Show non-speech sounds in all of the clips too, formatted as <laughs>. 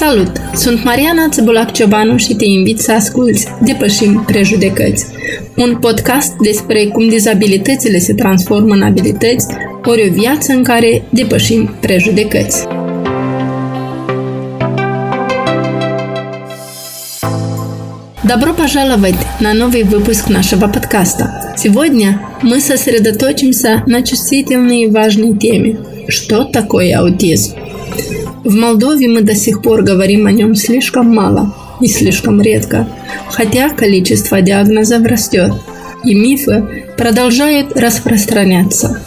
Salut! Sunt Mariana Țăbulac Ciobanu și te invit să asculți Depășim Prejudecăți, un podcast despre cum dizabilitățile se transformă în abilități, ori o viață în care depășim prejudecăți. Добро пожаловать на новый выпуск нашего подкаста. Сегодня мы сосредоточимся на чувствительной и важной теме. Что такое аутизм? В Молдове мы до сих пор говорим о нем слишком мало и слишком редко, хотя количество диагнозов растет, и мифы продолжают распространяться.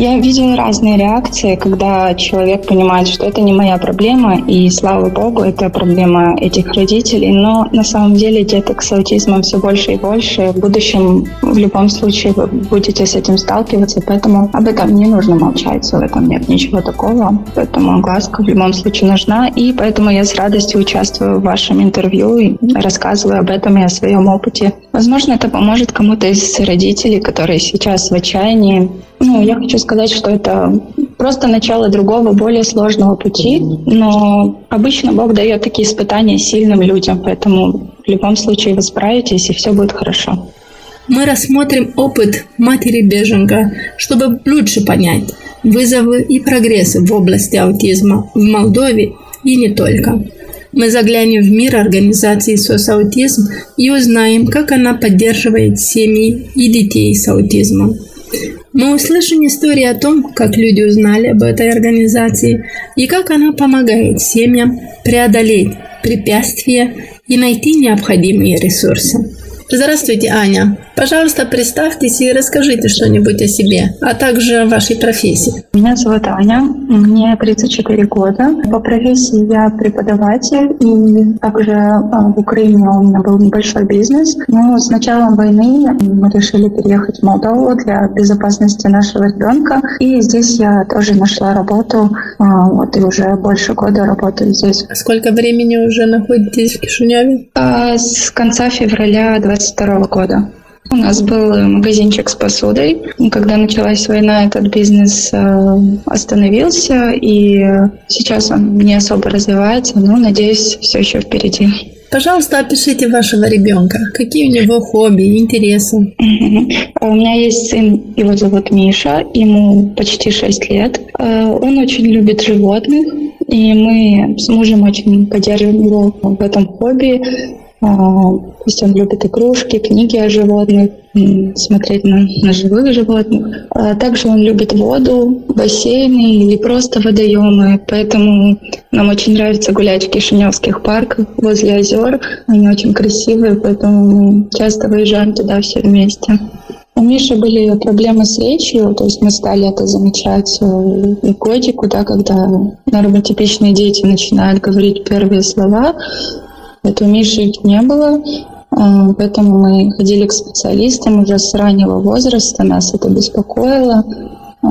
Я видела разные реакции, когда человек понимает, что это не моя проблема, и слава богу, это проблема этих родителей. Но на самом деле деток с аутизмом все больше и больше. В будущем в любом случае вы будете с этим сталкиваться, поэтому об этом не нужно молчать, в этом нет ничего такого. Поэтому глазка в любом случае нужна, и поэтому я с радостью участвую в вашем интервью и рассказываю об этом и о своем опыте. Возможно, это поможет кому-то из родителей, которые сейчас в отчаянии, ну, я хочу сказать, что это просто начало другого, более сложного пути, но обычно Бог дает такие испытания сильным людям, поэтому в любом случае вы справитесь, и все будет хорошо. Мы рассмотрим опыт матери беженка, чтобы лучше понять вызовы и прогрессы в области аутизма в Молдове и не только. Мы заглянем в мир организации «Сосаутизм» и узнаем, как она поддерживает семьи и детей с аутизмом. Мы услышим истории о том, как люди узнали об этой организации и как она помогает семьям преодолеть препятствия и найти необходимые ресурсы. Здравствуйте, Аня. Пожалуйста, представьтесь и расскажите что-нибудь о себе, а также о вашей профессии. Меня зовут Аня, мне 34 года. По профессии я преподаватель, и также а, в Украине у меня был небольшой бизнес. Но с началом войны мы решили переехать в Молдову для безопасности нашего ребенка. И здесь я тоже нашла работу, а, вот и уже больше года работаю здесь. А сколько времени уже находитесь в Кишиневе? С конца февраля 2022 года. У нас был магазинчик с посудой. Когда началась война, этот бизнес э, остановился, и сейчас он не особо развивается, но, надеюсь, все еще впереди. Пожалуйста, опишите вашего ребенка. Какие у него хобби, интересы? У меня есть сын, его зовут Миша, ему почти 6 лет. Э, он очень любит животных, и мы с мужем очень поддерживаем его в этом хобби. А, то есть он любит игрушки, книги о животных, смотреть на, на живых животных. А также он любит воду, бассейны или просто водоемы. Поэтому нам очень нравится гулять в кишиневских парках возле озер. Они очень красивые, поэтому часто выезжаем туда все вместе. У Миши были проблемы с речью, то есть мы стали это замечать э, и годику, да, когда нормотипичные дети начинают говорить первые слова, это у Миши их не было, а, поэтому мы ходили к специалистам уже с раннего возраста, нас это беспокоило. А,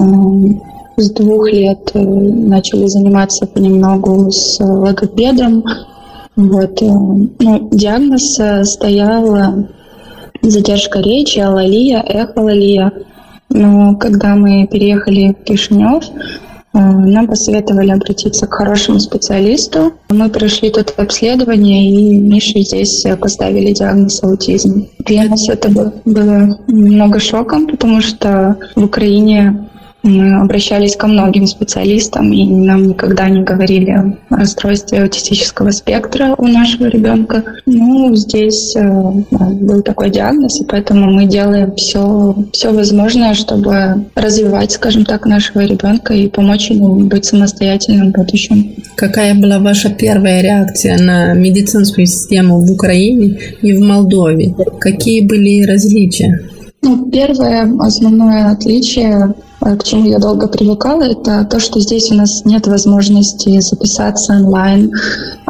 с двух лет э, начали заниматься понемногу с логопедом. Вот. Э, ну, диагноз э, стоял задержка речи, алалия, эхолалия. Но когда мы переехали в Кишинев, нам посоветовали обратиться к хорошему специалисту. Мы прошли тут обследование, и Мише здесь поставили диагноз аутизм. Для нас это было немного шоком, потому что в Украине мы обращались ко многим специалистам, и нам никогда не говорили о расстройстве аутистического спектра у нашего ребенка. Ну, здесь э, был такой диагноз, и поэтому мы делаем все, все возможное, чтобы развивать, скажем так, нашего ребенка и помочь ему быть самостоятельным в будущем. Какая была ваша первая реакция на медицинскую систему в Украине и в Молдове? Какие были различия? Ну, первое основное отличие к чему я долго привыкала, это то, что здесь у нас нет возможности записаться онлайн,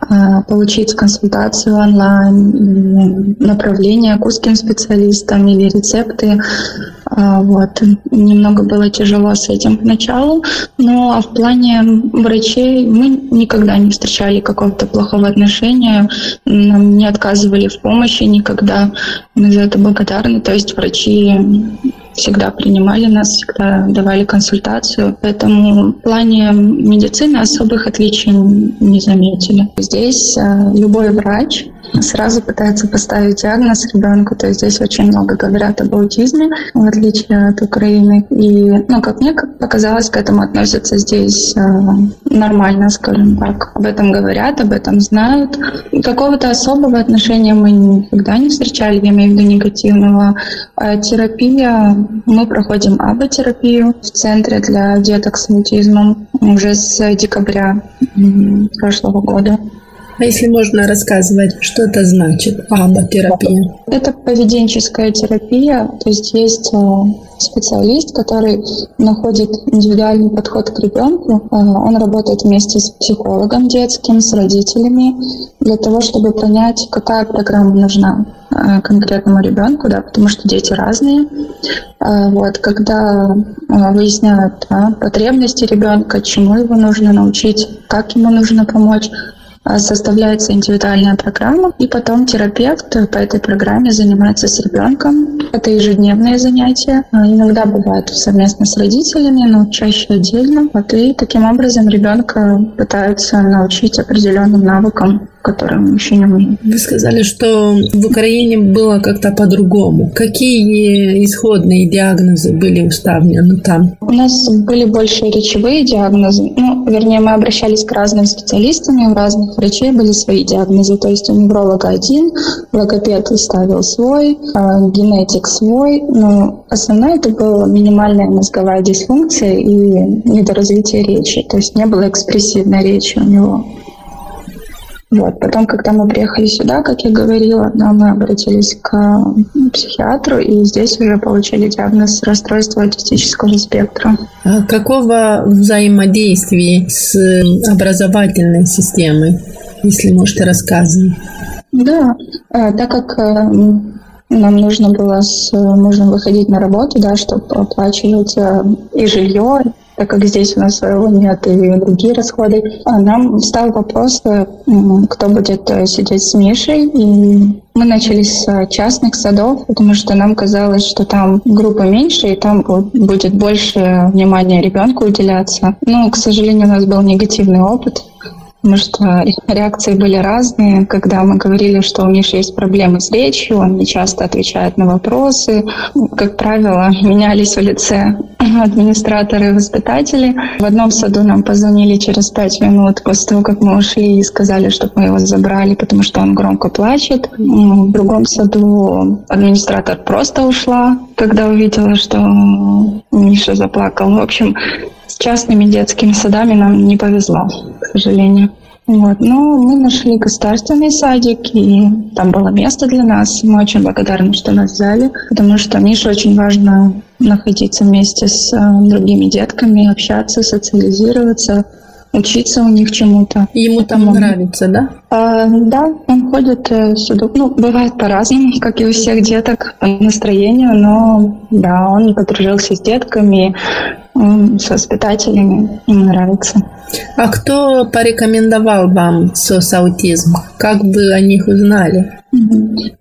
э, получить консультацию онлайн, направление к узким специалистам или рецепты. А, вот. Немного было тяжело с этим поначалу, но в плане врачей мы никогда не встречали какого-то плохого отношения, нам не отказывали в помощи никогда, мы за это благодарны. То есть врачи всегда принимали нас, всегда давали консультацию. Поэтому в плане медицины особых отличий не заметили. Здесь э, любой врач сразу пытается поставить диагноз ребенку. То есть здесь очень много говорят об аутизме, в отличие от Украины. И, ну, как мне показалось, к этому относятся здесь э, нормально, скажем так. Об этом говорят, об этом знают. Какого-то особого отношения мы никогда не встречали, я имею в виду негативного. А терапия, мы проходим АБА-терапию в центре для деток с аутизмом уже с декабря прошлого года. А если можно рассказывать, что это значит, АБА-терапия? Это поведенческая терапия, то есть есть э, специалист, который находит индивидуальный подход к ребенку. Э, он работает вместе с психологом детским, с родителями, для того, чтобы понять, какая программа нужна э, конкретному ребенку, да, потому что дети разные. Вот, когда выясняют да, потребности ребенка, чему его нужно научить, как ему нужно помочь, составляется индивидуальная программа, и потом терапевт по этой программе занимается с ребенком. Это ежедневные занятия. А, иногда бывает совместно с родителями, но чаще отдельно. Вот, и таким образом ребенка пытаются научить определенным навыкам которым еще не умеем. Вы сказали, что в Украине было как-то по-другому. Какие исходные диагнозы были уставлены там? У нас были больше речевые диагнозы. Ну, вернее, мы обращались к разным специалистам, и у разных врачей были свои диагнозы. То есть у невролога один, логопед ставил свой, а генетик свой. Но основное это была минимальная мозговая дисфункция и недоразвитие речи. То есть не было экспрессивной речи у него. Вот. Потом, когда мы приехали сюда, как я говорила, да, мы обратились к психиатру, и здесь уже получили диагноз расстройства аутистического спектра. А какого взаимодействия с образовательной системой, если можете рассказывать? Да, э, так как э, нам нужно было с мужем выходить на работу, да, чтобы оплачивать э, и жилье, так как здесь у нас своего нет и другие расходы, а нам встал вопрос, э, кто будет э, сидеть с Мишей, и мы начали с частных садов, потому что нам казалось, что там группа меньше, и там будет больше внимания ребенку уделяться. Но, к сожалению, у нас был негативный опыт потому что реакции были разные. Когда мы говорили, что у Миши есть проблемы с речью, он не часто отвечает на вопросы. Как правило, менялись в лице <laughs> администраторы и воспитатели. В одном саду нам позвонили через пять минут после того, как мы ушли и сказали, чтобы мы его забрали, потому что он громко плачет. В другом саду администратор просто ушла, когда увидела, что Миша заплакал. В общем, частными детскими садами нам не повезло, к сожалению. Вот. Но мы нашли государственный садик, и там было место для нас. Мы очень благодарны, что нас взяли, потому что Мише очень важно находиться вместе с э, другими детками, общаться, социализироваться, учиться у них чему-то. Ему там Потому... нравится, да? А, да, он ходит э, сюда. Ну, бывает по-разному, как и у всех деток, по настроению, но да, он подружился с детками, с воспитателями, им нравится. А кто порекомендовал вам СОС аутизм? Как вы о них узнали?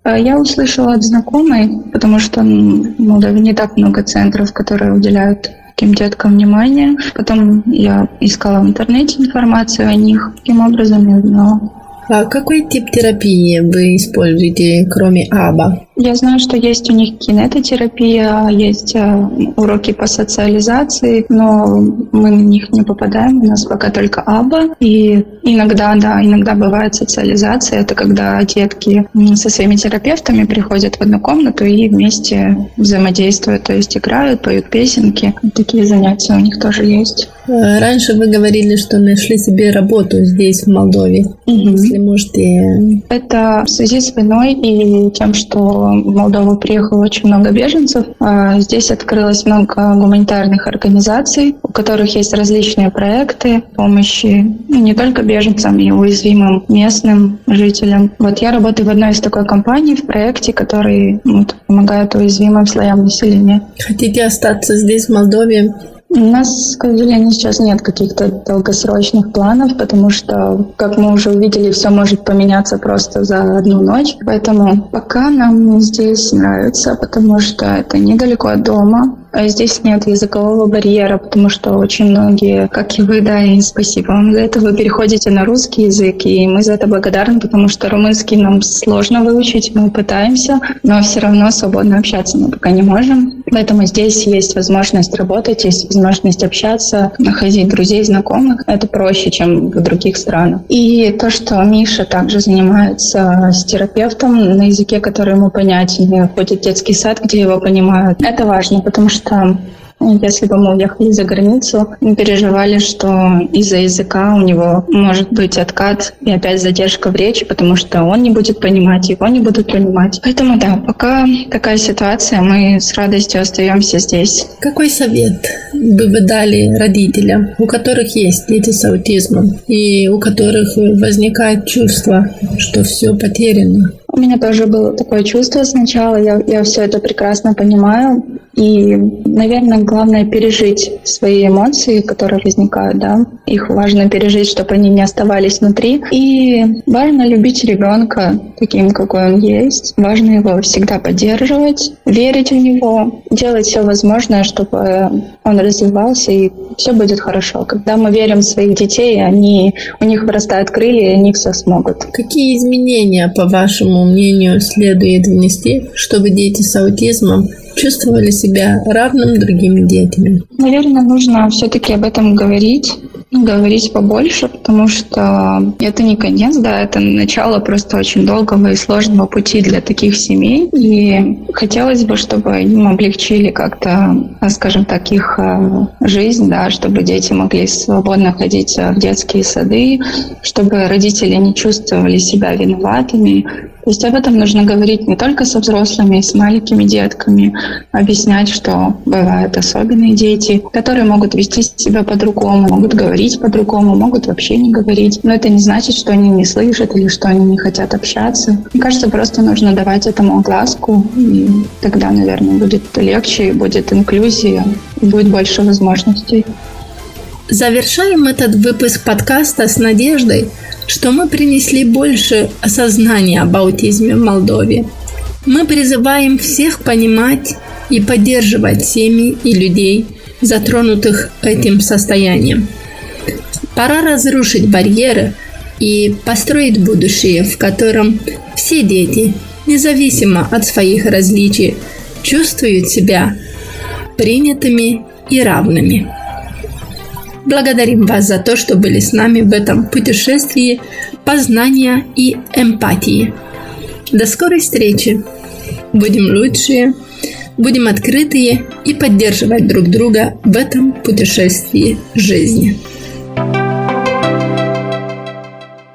А я услышала от знакомой, потому что ну, не так много центров, которые уделяют таким деткам внимание. Потом я искала в интернете информацию о них. Таким образом я узнала. А какой тип терапии вы используете, кроме АБА? Я знаю, что есть у них кинетотерапия, есть э, уроки по социализации, но мы на них не попадаем, у нас пока только АБА. И иногда, да, иногда бывает социализация, это когда детки со своими терапевтами приходят в одну комнату и вместе взаимодействуют, то есть играют, поют песенки. Такие занятия у них тоже есть. Э, раньше вы говорили, что нашли себе работу здесь, в Молдове. Угу. Если можете... Это в связи с войной и тем, что в Молдову приехало очень много беженцев. А здесь открылось много гуманитарных организаций, у которых есть различные проекты помощи ну, не только беженцам и уязвимым местным жителям. Вот я работаю в одной из такой компаний в проекте, который вот, помогает уязвимым слоям населения. Хотите остаться здесь, в Молдове? У нас, к сожалению, сейчас нет каких-то долгосрочных планов, потому что, как мы уже увидели, все может поменяться просто за одну ночь. Поэтому пока нам здесь нравится, потому что это недалеко от дома, здесь нет языкового барьера, потому что очень многие, как и вы, да, и спасибо вам за это, вы переходите на русский язык, и мы за это благодарны, потому что румынский нам сложно выучить, мы пытаемся, но все равно свободно общаться мы пока не можем. Поэтому здесь есть возможность работать, есть возможность общаться, находить друзей, знакомых. Это проще, чем в других странах. И то, что Миша также занимается с терапевтом на языке, который ему понятен, ходит в детский сад, где его понимают, это важно, потому что что если бы мы уехали за границу, мы переживали, что из-за языка у него может быть откат и опять задержка в речи, потому что он не будет понимать, его не будут понимать. Поэтому да, пока такая ситуация, мы с радостью остаемся здесь. Какой совет бы вы дали родителям, у которых есть дети с аутизмом и у которых возникает чувство, что все потеряно? У меня тоже было такое чувство сначала, я, я все это прекрасно понимаю. И, наверное, главное пережить свои эмоции, которые возникают, да. Их важно пережить, чтобы они не оставались внутри. И важно любить ребенка таким, какой он есть. Важно его всегда поддерживать, верить в него, делать все возможное, чтобы он развивался, и все будет хорошо. Когда мы верим в своих детей, они, у них вырастают крылья, и они все смогут. Какие изменения, по вашему мнению, следует внести, чтобы дети с аутизмом чувствовали себя равным другими детьми? Наверное, нужно все-таки об этом говорить, говорить побольше, потому что это не конец, да, это начало просто очень долгого и сложного пути для таких семей. И хотелось бы, чтобы им облегчили как-то, скажем так, их э, жизнь, да, чтобы дети могли свободно ходить в детские сады, чтобы родители не чувствовали себя виноватыми, то есть об этом нужно говорить не только со взрослыми, с маленькими детками, объяснять, что бывают особенные дети, которые могут вести себя по-другому, могут говорить по-другому, могут вообще не говорить. Но это не значит, что они не слышат или что они не хотят общаться. Мне кажется, просто нужно давать этому огласку, и тогда, наверное, будет легче, будет инклюзия, будет больше возможностей. Завершаем этот выпуск подкаста с надеждой, что мы принесли больше осознания об аутизме в Молдове. Мы призываем всех понимать и поддерживать семьи и людей, затронутых этим состоянием. Пора разрушить барьеры и построить будущее, в котором все дети, независимо от своих различий, чувствуют себя принятыми и равными. Благодарим вас за то, что были с нами в этом путешествии познания и эмпатии. До скорой встречи! Будем лучшие, будем открытые и поддерживать друг друга в этом путешествии жизни.